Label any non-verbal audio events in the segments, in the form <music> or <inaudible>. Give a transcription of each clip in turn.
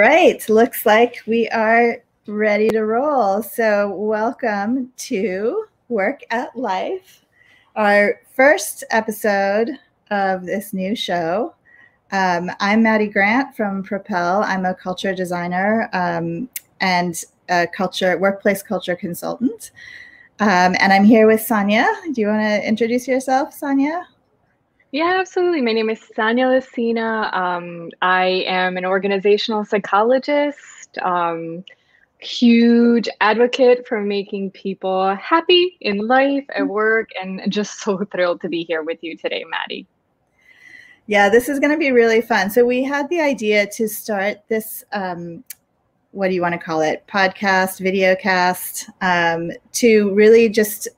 Right, looks like we are ready to roll. So, welcome to Work at Life, our first episode of this new show. Um, I'm Maddie Grant from Propel. I'm a culture designer um, and a culture workplace culture consultant. Um, and I'm here with Sonia. Do you want to introduce yourself, Sonia? Yeah, absolutely. My name is Sonia Lucina. Um, I am an organizational psychologist, um, huge advocate for making people happy in life, at mm-hmm. work, and just <laughs> so thrilled to be here with you today, Maddie. Yeah, this is going to be really fun. So, we had the idea to start this um, what do you want to call it podcast video cast um, to really just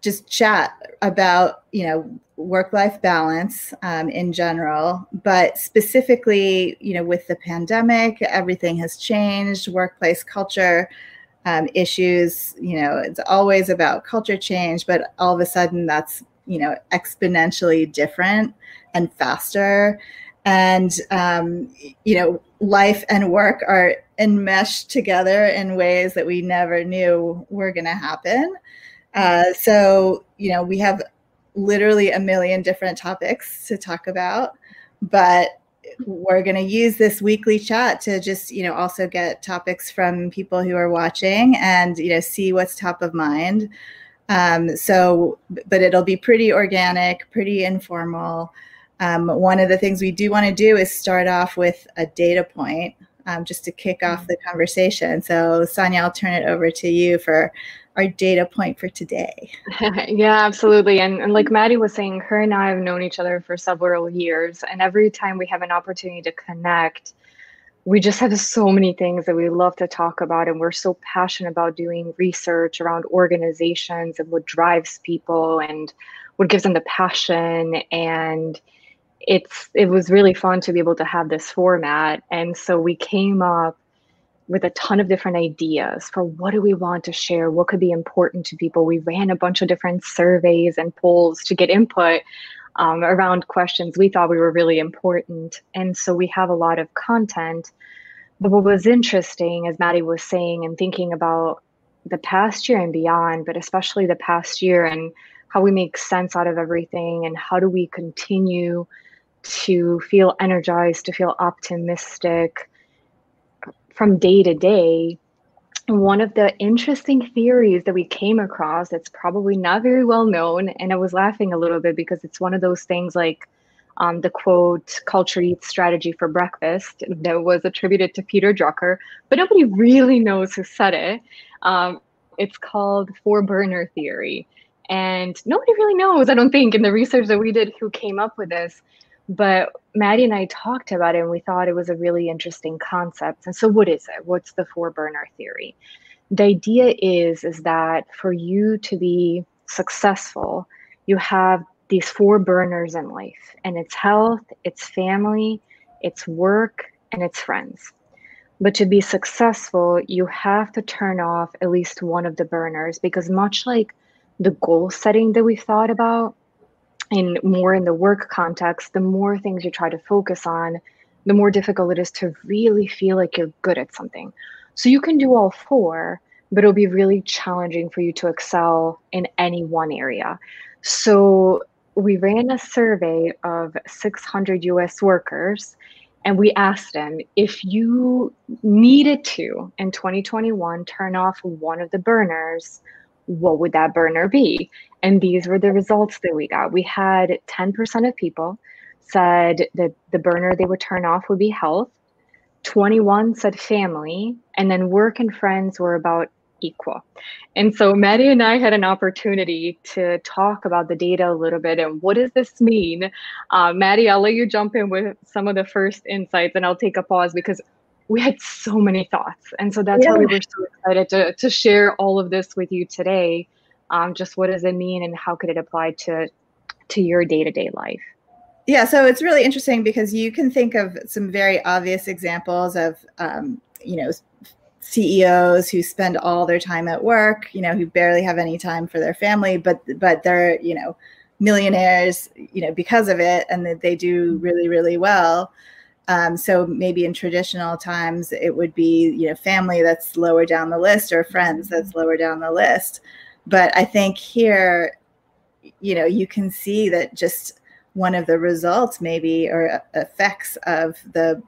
just chat about you know work life balance um, in general. But specifically you know with the pandemic everything has changed workplace culture um, issues you know it's always about culture change but all of a sudden that's you know exponentially different and faster. And um, you know life and work are enmeshed together in ways that we never knew were going to happen uh, so, you know, we have literally a million different topics to talk about, but we're going to use this weekly chat to just, you know, also get topics from people who are watching and, you know, see what's top of mind. Um, so, but it'll be pretty organic, pretty informal. Um, one of the things we do want to do is start off with a data point um, just to kick off the conversation. So, Sonia, I'll turn it over to you for our data point for today. <laughs> yeah, absolutely. And, and like Maddie was saying, her and I have known each other for several years. And every time we have an opportunity to connect, we just have so many things that we love to talk about. And we're so passionate about doing research around organizations and what drives people and what gives them the passion. And it's it was really fun to be able to have this format. And so we came up with a ton of different ideas for what do we want to share, what could be important to people. We ran a bunch of different surveys and polls to get input um, around questions we thought we were really important. And so we have a lot of content. But what was interesting, as Maddie was saying, and thinking about the past year and beyond, but especially the past year and how we make sense out of everything and how do we continue to feel energized, to feel optimistic, from day to day, one of the interesting theories that we came across that's probably not very well known, and I was laughing a little bit because it's one of those things like um, the quote, culture eats strategy for breakfast, that was attributed to Peter Drucker, but nobody really knows who said it. Um, it's called four burner theory. And nobody really knows, I don't think, in the research that we did, who came up with this. But Maddie and I talked about it and we thought it was a really interesting concept. And so what is it? What's the four burner theory? The idea is is that for you to be successful, you have these four burners in life and it's health, it's family, it's work, and it's friends. But to be successful, you have to turn off at least one of the burners because much like the goal setting that we thought about, in more in the work context, the more things you try to focus on, the more difficult it is to really feel like you're good at something. So you can do all four, but it'll be really challenging for you to excel in any one area. So we ran a survey of 600 US workers and we asked them if you needed to in 2021 turn off one of the burners what would that burner be? And these were the results that we got. We had 10% of people said that the burner they would turn off would be health. 21 said family, and then work and friends were about equal. And so Maddie and I had an opportunity to talk about the data a little bit and what does this mean? Uh, Maddie, I'll let you jump in with some of the first insights and I'll take a pause because we had so many thoughts. And so that's yeah. why we were so excited to, to share all of this with you today. Um, just what does it mean and how could it apply to, to your day to day life? Yeah, so it's really interesting because you can think of some very obvious examples of, um, you know, CEOs who spend all their time at work, you know, who barely have any time for their family, but but they're, you know, millionaires, you know, because of it, and that they do really really well. Um, so maybe in traditional times, it would be you know family that's lower down the list or friends that's lower down the list. But I think here, you know, you can see that just one of the results maybe or effects of the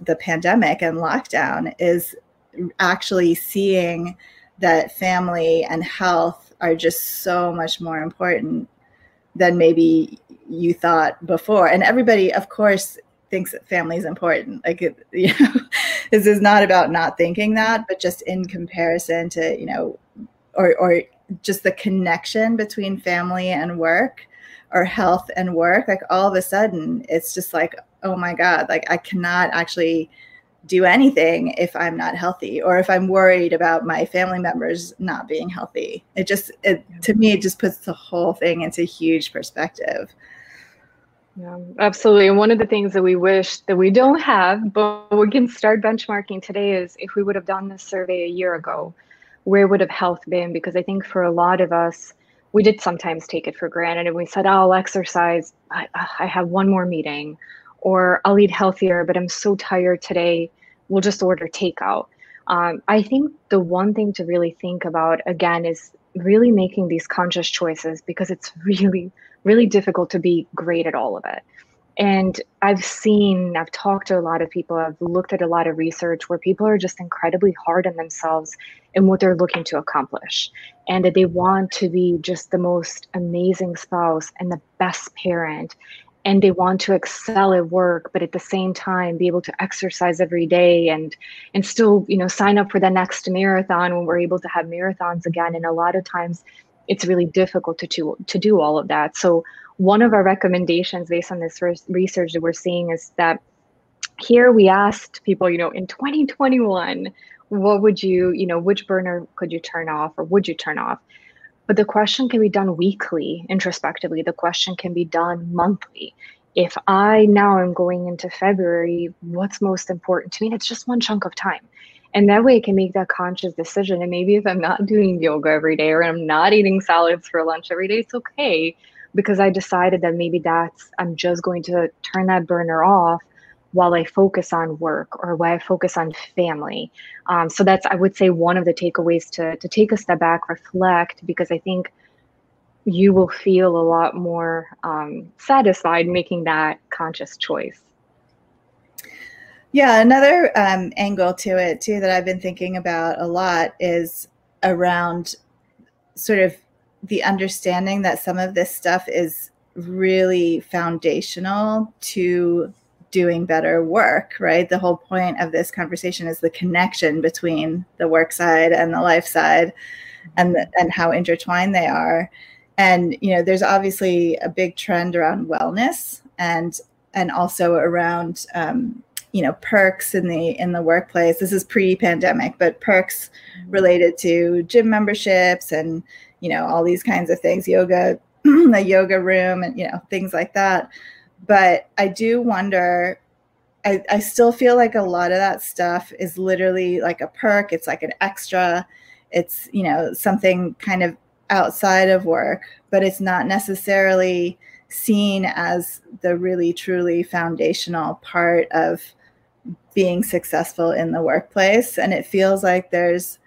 the pandemic and lockdown is actually seeing that family and health are just so much more important than maybe you thought before and everybody of course thinks that family is important. Like it, <laughs> you know this is not about not thinking that but just in comparison to you know or or just the connection between family and work or health and work like all of a sudden it's just like oh my god like i cannot actually do anything if i'm not healthy or if i'm worried about my family members not being healthy. It just it to me it just puts the whole thing into huge perspective yeah, absolutely. And one of the things that we wish that we don't have, but we can start benchmarking today is if we would have done this survey a year ago, where would have health been? Because I think for a lot of us, we did sometimes take it for granted and we said, oh, I'll exercise. I, I have one more meeting or I'll eat healthier, but I'm so tired today. We'll just order takeout. Um, I think the one thing to really think about again is really making these conscious choices because it's <laughs> really, really difficult to be great at all of it. And I've seen, I've talked to a lot of people, I've looked at a lot of research where people are just incredibly hard on themselves and what they're looking to accomplish. And that they want to be just the most amazing spouse and the best parent. And they want to excel at work, but at the same time be able to exercise every day and and still, you know, sign up for the next marathon when we're able to have marathons again. And a lot of times it's really difficult to to, to do all of that. So one of our recommendations based on this research that we're seeing is that here we asked people, you know, in 2021, what would you, you know, which burner could you turn off or would you turn off? But the question can be done weekly, introspectively. The question can be done monthly. If I now am going into February, what's most important to me? It's just one chunk of time. And that way I can make that conscious decision. And maybe if I'm not doing yoga every day or I'm not eating salads for lunch every day, it's okay because I decided that maybe that's, I'm just going to turn that burner off while I focus on work or while I focus on family. Um, so that's, I would say, one of the takeaways to, to take a step back, reflect, because I think you will feel a lot more um, satisfied making that conscious choice. Yeah, another um, angle to it too that I've been thinking about a lot is around sort of the understanding that some of this stuff is really foundational to doing better work, right? The whole point of this conversation is the connection between the work side and the life side and the, and how intertwined they are. And you know, there's obviously a big trend around wellness and and also around um, you know perks in the in the workplace. This is pre-pandemic, but perks related to gym memberships and you know all these kinds of things, yoga, <clears throat> the yoga room, and you know things like that but I do wonder. I, I still feel like a lot of that stuff is literally like a perk. It's like an extra. It's you know something kind of outside of work, but it's not necessarily seen as the really truly foundational part of being successful in the workplace. And it feels like there's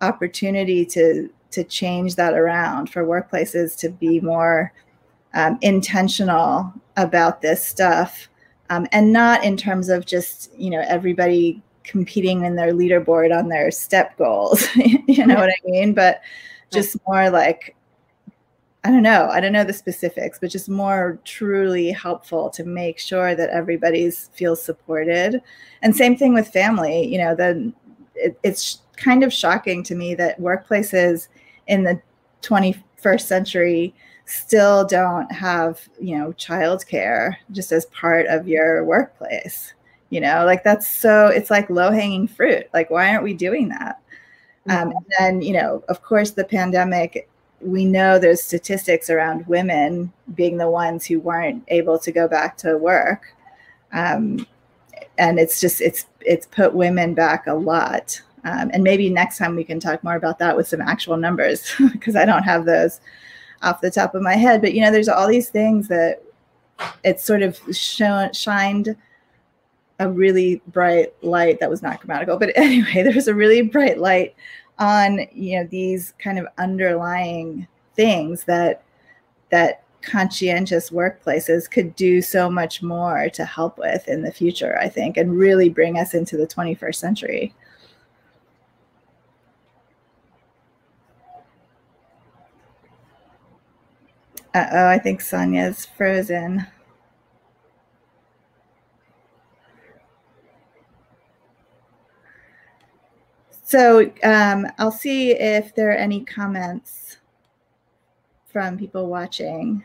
opportunity to to change that around for workplaces to be more um, intentional about this stuff. Um, and not in terms of just you know everybody competing in their leaderboard on their step goals <laughs> you know what i mean? But just more like i don't know. I don't know the specifics but just more truly helpful to make sure that everybody's feels supported. And same thing with family you know the it, it's kind of shocking to me that workplaces in the 21st century still don't have you know childcare just as part of your workplace you know? Like that's so it's like low hanging fruit. Like why aren't we doing that? Um, mm-hmm. and then you know of course the pandemic we know there's statistics around women being the ones who weren't able to go back to work. Um, and it's just it's it's put women back a lot. Um, and maybe next time we can talk more about that with some actual numbers <laughs> because i don't have those off the top of my head, but you know, there's all these things that it's sort of shown shined a really bright light that was not grammatical, but <laughs> anyway, there was a really bright light on you know these kind of underlying things that that conscientious workplaces could do so much more to help with in the future i think and really bring us into the 21st century Uh-oh, I think Sonia's frozen. So um, I'll see if there are any comments from people watching.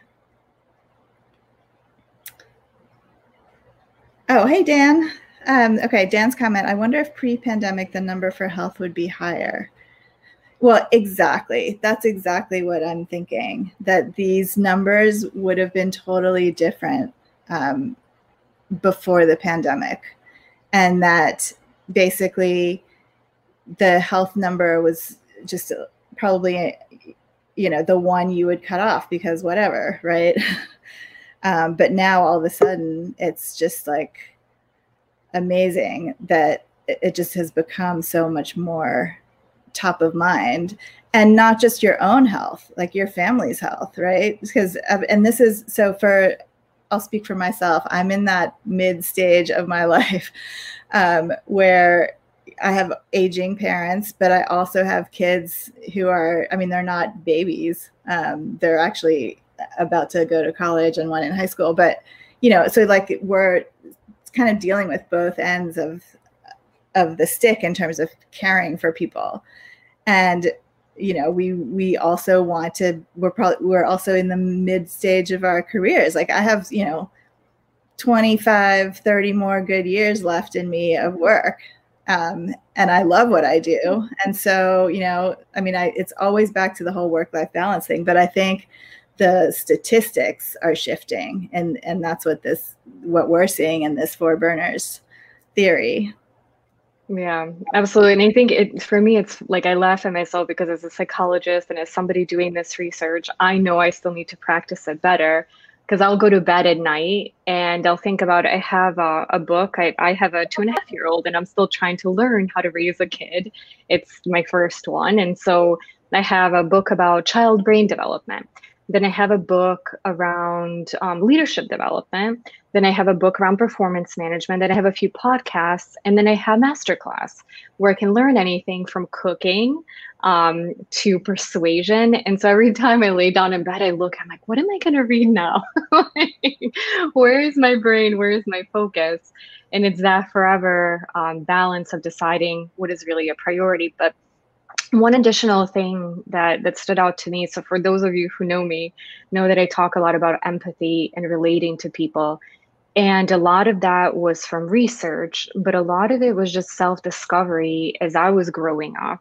Oh, hey, Dan. Um, okay, Dan's comment. I wonder if pre pandemic the number for health would be higher. Well, exactly. That's exactly what I'm thinking. That these numbers would have been totally different um, before the pandemic, and that basically the health number was just probably, you know, the one you would cut off because whatever, right? <laughs> um, but now all of a sudden, it's just like amazing that it just has become so much more top of mind. And not just your own health like your family's health right? Because and this is so for i'll speak for myself. I'm in that mid stage of my <laughs> life um, where i have aging parents but i also have kids who are i mean they're not babies. Um, they're actually about to go to college and one in high school but you know so like we're kind of dealing with both ends of of the stick in terms of caring for people. And you know we we also want to we're probably we're also in the mid stage of our careers. Like i have you know 25 30 more good years left in me of work um, and i love what i do. And so you know i mean i it's always back to the whole work life balance thing but i think the statistics are shifting and and that's what this what we're seeing in this four burners theory. Yeah, absolutely. And I think it for me, it's like I laugh at myself because as a psychologist and as somebody doing this research, I know I still need to practice it better because I'll go to bed at night and I'll think about I have a, a book. I, I have a two and a half year old and I'm still trying to learn how to raise a kid. It's my first one. And so I have a book about child brain development. Then I have a book around um, leadership development. Then I have a book around performance management. Then I have a few podcasts, and then I have masterclass where I can learn anything from cooking um, to persuasion. And so every time I lay down in bed, I look. I'm like, what am I going to read now? <laughs> where is my brain? Where is my focus? And it's that forever um, balance of deciding what is really a priority, but one additional thing that that stood out to me so for those of you who know me know that i talk a lot about empathy and relating to people and a lot of that was from research but a lot of it was just self-discovery as i was growing up.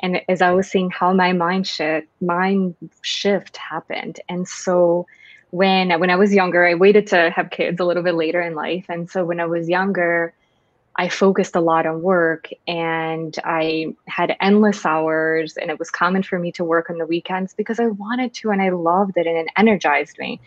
And as i was seeing how my mind shift mind shift happened. And so when when i was younger i waited to have kids a little bit later in life. And so when i was younger I focused a lot on work and I had endless hours, and it was common for me to work on the weekends because I wanted to and I loved it and it energized me.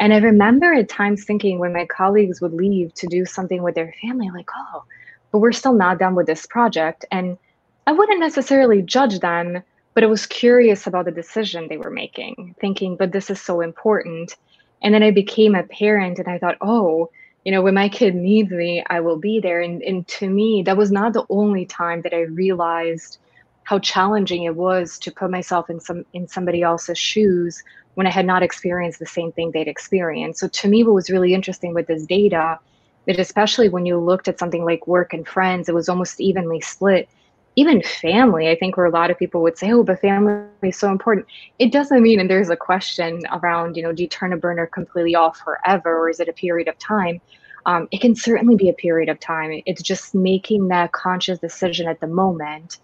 And I remember at times thinking when my colleagues would leave to do something with their family, like, oh, but we're still not done with this project. And I wouldn't necessarily judge them, but I was curious about the decision they were making, thinking, but this is so important. And then I became a parent and I thought, oh, you know when my kid needs me i will be there and, and to me that was not the only time that i realized how challenging it was to put myself in some in somebody else's shoes when i had not experienced the same thing they'd experienced so to me what was really interesting with this data that especially when you looked at something like work and friends it was almost evenly split even family, I think where a lot of people would say, oh, but family is so important. It doesn't mean, and there's a question around, you know, do you turn a burner completely off forever or is it a period of time? Um, it can certainly be a period of time. It's just making that conscious decision at the moment.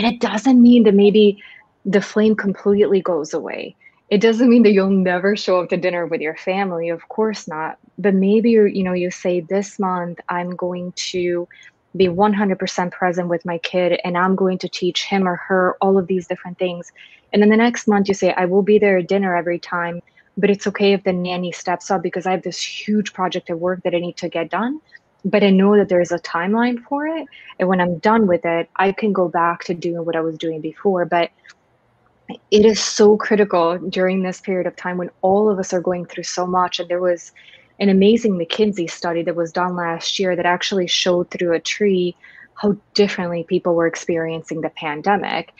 And it doesn't mean that maybe the flame completely goes away. It doesn't mean that you'll never show up to dinner with your family. Of course not. But maybe, you know, you say this month, I'm going to be 100% present with my kid and I'm going to teach him or her all of these different things. And then the next month you say, I will be there at dinner every time, but it's okay if the nanny steps up because I have this huge project at work that I need to get done. But I know that there's a timeline for it. And when I'm done with it, I can go back to doing what I was doing before. But it is so critical during this period of time when all of us are going through so much. And there was an amazing McKinsey study that was done last year that actually showed through a tree how differently people were experiencing the pandemic.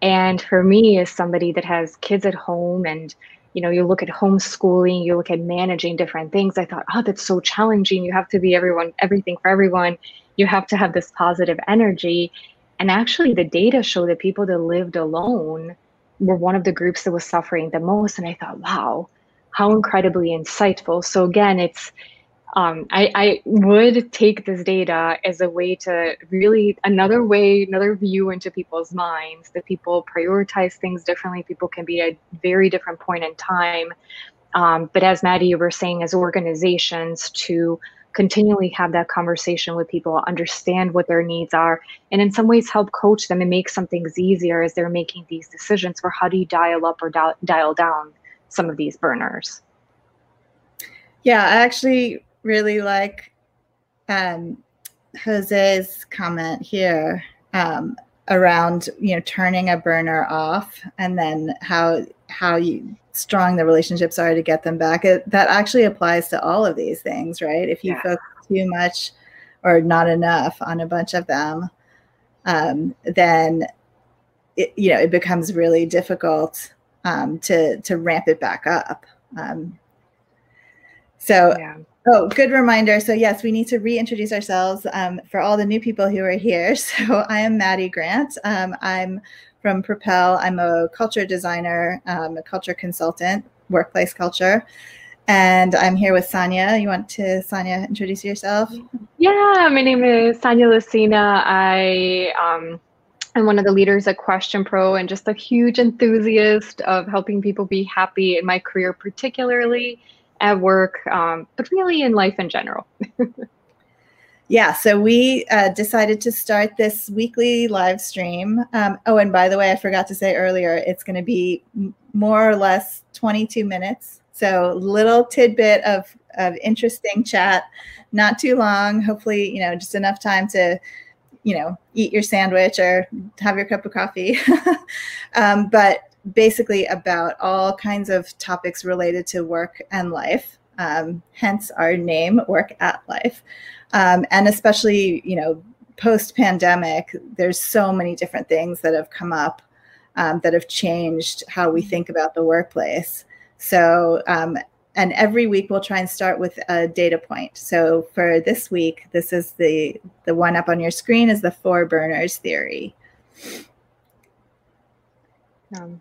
And for me, as somebody that has kids at home and you know, you look at homeschooling, you look at managing different things. I thought, oh, that's so challenging. You have to be everyone, everything for everyone. You have to have this positive energy. And actually, the data show that people that lived alone were one of the groups that was suffering the most. And I thought, wow, how incredibly insightful. So again, it's um, I, I would take this data as a way to really another way, another view into people's minds that people prioritize things differently. People can be at a very different point in time. Um, but as Maddie, you were saying, as organizations to continually have that conversation with people, understand what their needs are, and in some ways help coach them and make some things easier as they're making these decisions for how do you dial up or dial, dial down some of these burners. Yeah, I actually really like um, Jose's comment here um, around you know turning a burner off and then how how you strong the relationships are to get them back. It, that actually applies to all of these things, right? If you yeah. focus too much or not enough on a bunch of them, um, then it, you know it becomes really difficult um, to to ramp it back up. Um, so yeah. Oh, good reminder. So, yes, we need to reintroduce ourselves um, for all the new people who are here. <laughs> So, I am Maddie Grant. Um, I'm from Propel. I'm a culture designer, um, a culture consultant, workplace culture. And I'm here with Sonia. You want to, Sonia, introduce yourself? Yeah, my name is Sonia Lucina. I um, am one of the leaders at QuestionPro and just a huge enthusiast of helping people be happy in my career, particularly at work, um, but really in life in general. <laughs> yeah, so we uh, decided to start this weekly live stream. Um, oh, and by the way, I forgot to say earlier, it's going to be more or less 22 minutes. So little tidbit of, of interesting chat, not too long. Hopefully, you know, just enough time to, you know, eat your sandwich or have your cup of coffee. <laughs> um, but basically about all kinds of topics related to work and life. Um, hence our name, Work at Life. Um, and especially, you know, post pandemic, there's so many different things that have come up um, that have changed how we think about the workplace. So, um, and every week we'll try and start with a data point. So for this week, this is the the one up on your screen is the four burners theory. Um,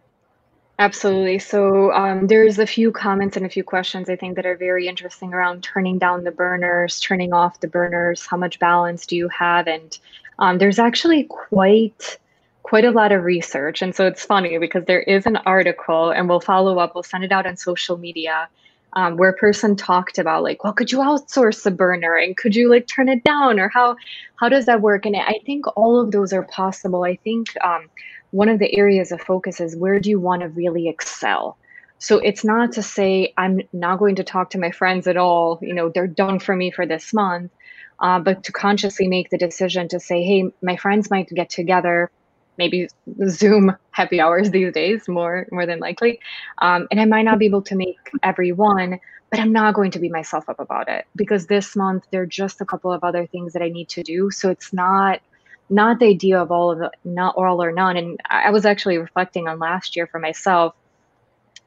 Absolutely. So um, there's a few comments and a few questions I think that are very interesting around turning down the burners, turning off the burners. How much balance do you have? And um, there's actually quite quite a lot of research. And so it's funny because there is an article, and we'll follow up. We'll send it out on social media. Um, where a person talked about like well could you outsource the burner? And could you like turn it down? Or how how does that work? And i think all of those are possible. I think um, one of the areas of focus is where do you want to really excel? So it's not to say I'm not going to talk to my friends at all, you know, they're done for me for this month, uh, but to consciously make the decision to say, hey, my friends might get together, maybe Zoom happy hours these days, more more than likely, um, and I might not be able to make every one, but I'm not going to beat myself up about it because this month there are just a couple of other things that I need to do. So it's not not the idea of all of it, not all or none. And I was actually reflecting on last year for myself,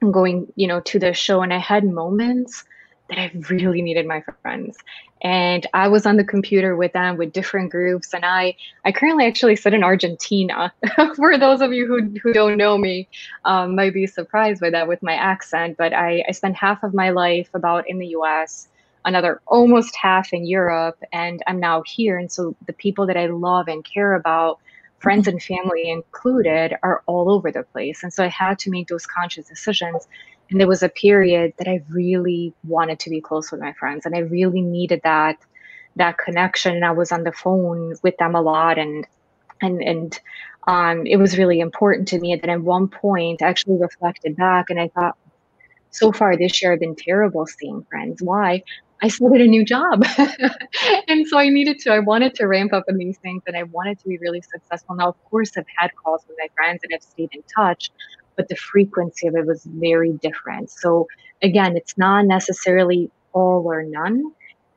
and going, you know, to the show, and I had moments that I really needed my friends. And I was on the computer with them with different groups. And I, I currently actually sit in Argentina. <laughs> For those of you who, who don't know me, um, might be surprised by that with my accent. But I, I spent half of my life about in the US another almost half in Europe, and I'm now here. And so the people that I love and care about, friends and family included, are all over the place. And so I had to make those conscious decisions. And there was a period that I really wanted to be close with my friends, and I really needed that that connection. And I was on the phone with them a lot, and and and um, it was really important to me. Then at one point, I actually reflected back, and I thought, so far this year, I've been terrible seeing friends. Why? I started a new job. <laughs> and so I needed to, I wanted to ramp up in these things and I wanted to be really successful. Now, of course, I've had calls with my friends and I've stayed in touch, but the frequency of it was very different. So again, it's not necessarily all or none.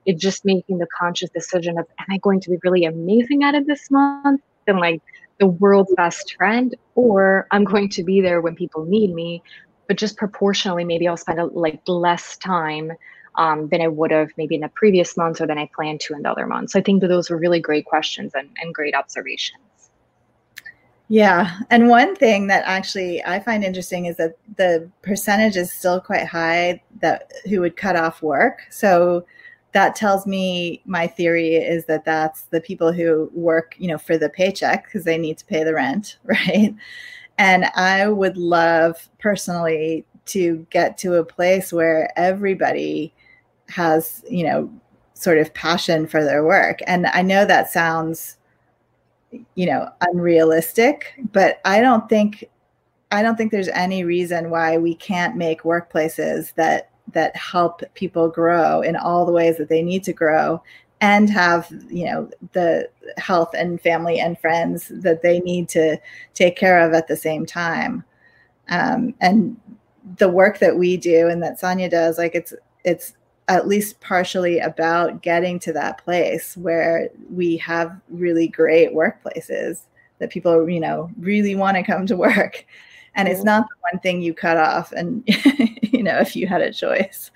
It's just making the conscious decision of, am I going to be really amazing at it this month? And like the world's best friend, or I'm going to be there when people need me, but just proportionally, maybe I'll spend a, like less time um, than I would have maybe in the previous months or than I planned to in the other months. So I think that those were really great questions and, and great observations. Yeah. And one thing that actually I find interesting is that the percentage is still quite high that who would cut off work. So that tells me my theory is that that's the people who work, you know, for the paycheck because they need to pay the rent, <laughs> right? And I would love personally to get to a place where everybody has, you know, sort of passion for their work. And I know that sounds, you know, unrealistic, but I don't think I don't think there's any reason why we can't make workplaces that that help people grow in all the ways that they need to grow and have you know the health and family and friends that they need to take care of at the same time. Um, and the work that we do and that sonia does like it's it's at least partially about getting to that place where we have really great workplaces that people you know really want to come to work and yeah. it's not the one thing you cut off and <laughs> you know if you had a choice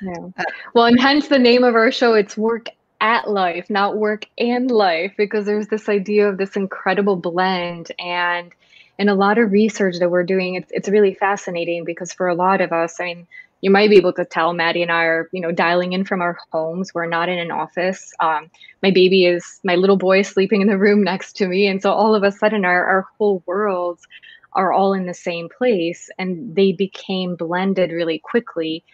yeah. Uh, well and hence the name of our show it's work at life not work and life because there's this idea of this incredible blend and in a lot of research that we're doing it's, it's really fascinating because for a lot of us i mean you might be able to tell Maddie and I are, you know, dialing in from our homes. We're not in an office. Um, my baby is my little boy sleeping in the room next to me. And so all of a sudden our, our whole worlds are all in the same place and they became blended really quickly.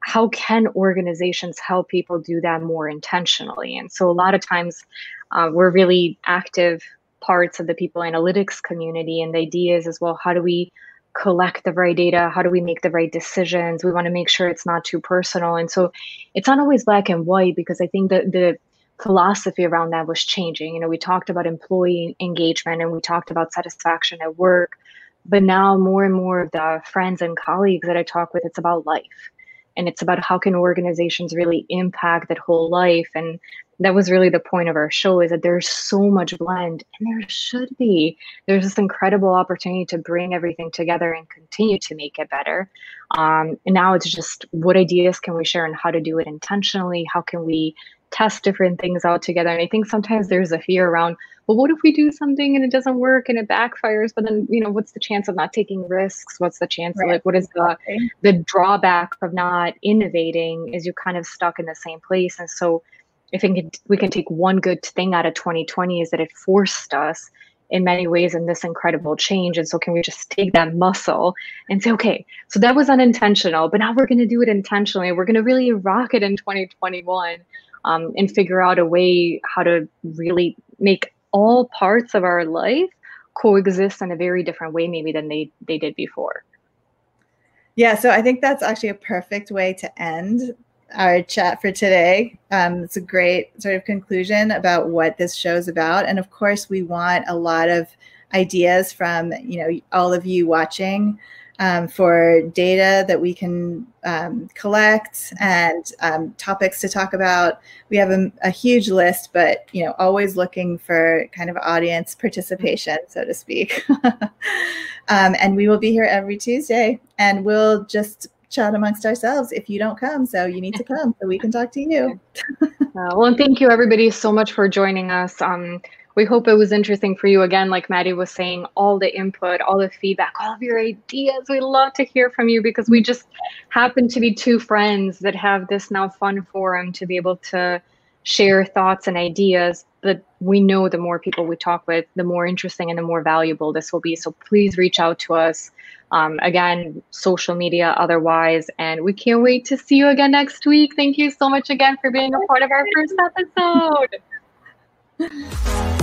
How can organizations help people do that more intentionally? And so a lot of times uh, we're really active parts of the people analytics community and the ideas as well. How do we collect the right data? How do we make the right decisions? We want to make sure it's not too personal. And so it's not always black and white because I think that the philosophy around that was changing. You know, we talked about employee engagement and we talked about satisfaction at work, but now more and more of the friends and colleagues that I talk with, it's about life. And it's about how can organizations really impact that whole life and that was really the point of our show is that there's so much blend and there should be. There's this incredible opportunity to bring everything together and continue to make it better. Um, and now it's just what ideas can we share and how to do it intentionally? How can we test different things out together? And i think sometimes there's a fear around well what if we do something and it doesn't work and it backfires? But then you know what's the chance of not taking risks? What's the chance right. of like what is the the drawback of not innovating? Is you're kind of stuck in the same place? And so I think we can take one good thing out of 2020 is that it forced us in many ways in this incredible change. And so, can we just take that muscle and say, okay, so that was unintentional, but now we're going to do it intentionally. We're going to really rock it in 2021 um, and figure out a way how to really make all parts of our life coexist in a very different way, maybe than they, they did before. Yeah, so I think that's actually a perfect way to end our chat for today. Um, it's a great sort of conclusion about what this show's about. And of course, we want a lot of ideas from you know all of you watching um, for data that we can um, collect and um, topics to talk about. We have a, a, huge list, but you know, always looking for kind of audience participation, so to speak. <laughs> Um, and we will be here every Tuesday, and we'll just chat amongst ourselves if you don't come. So you need to come so we can talk to you. <laughs> uh, well, and thank you everybody so much for joining us. Um, we hope it was interesting for you. Again, like Maddie was saying, all the input, all the feedback, all of your ideas. We love to hear from you because we just happen to be two friends that have this now fun forum to be able to share thoughts and ideas. But we know the more people we talk with, the more interesting and the more valuable this will be. So please reach out to us um, again, social media, otherwise. And we can't wait to see you again next week. Thank you so much again for being a part of our first episode. <laughs>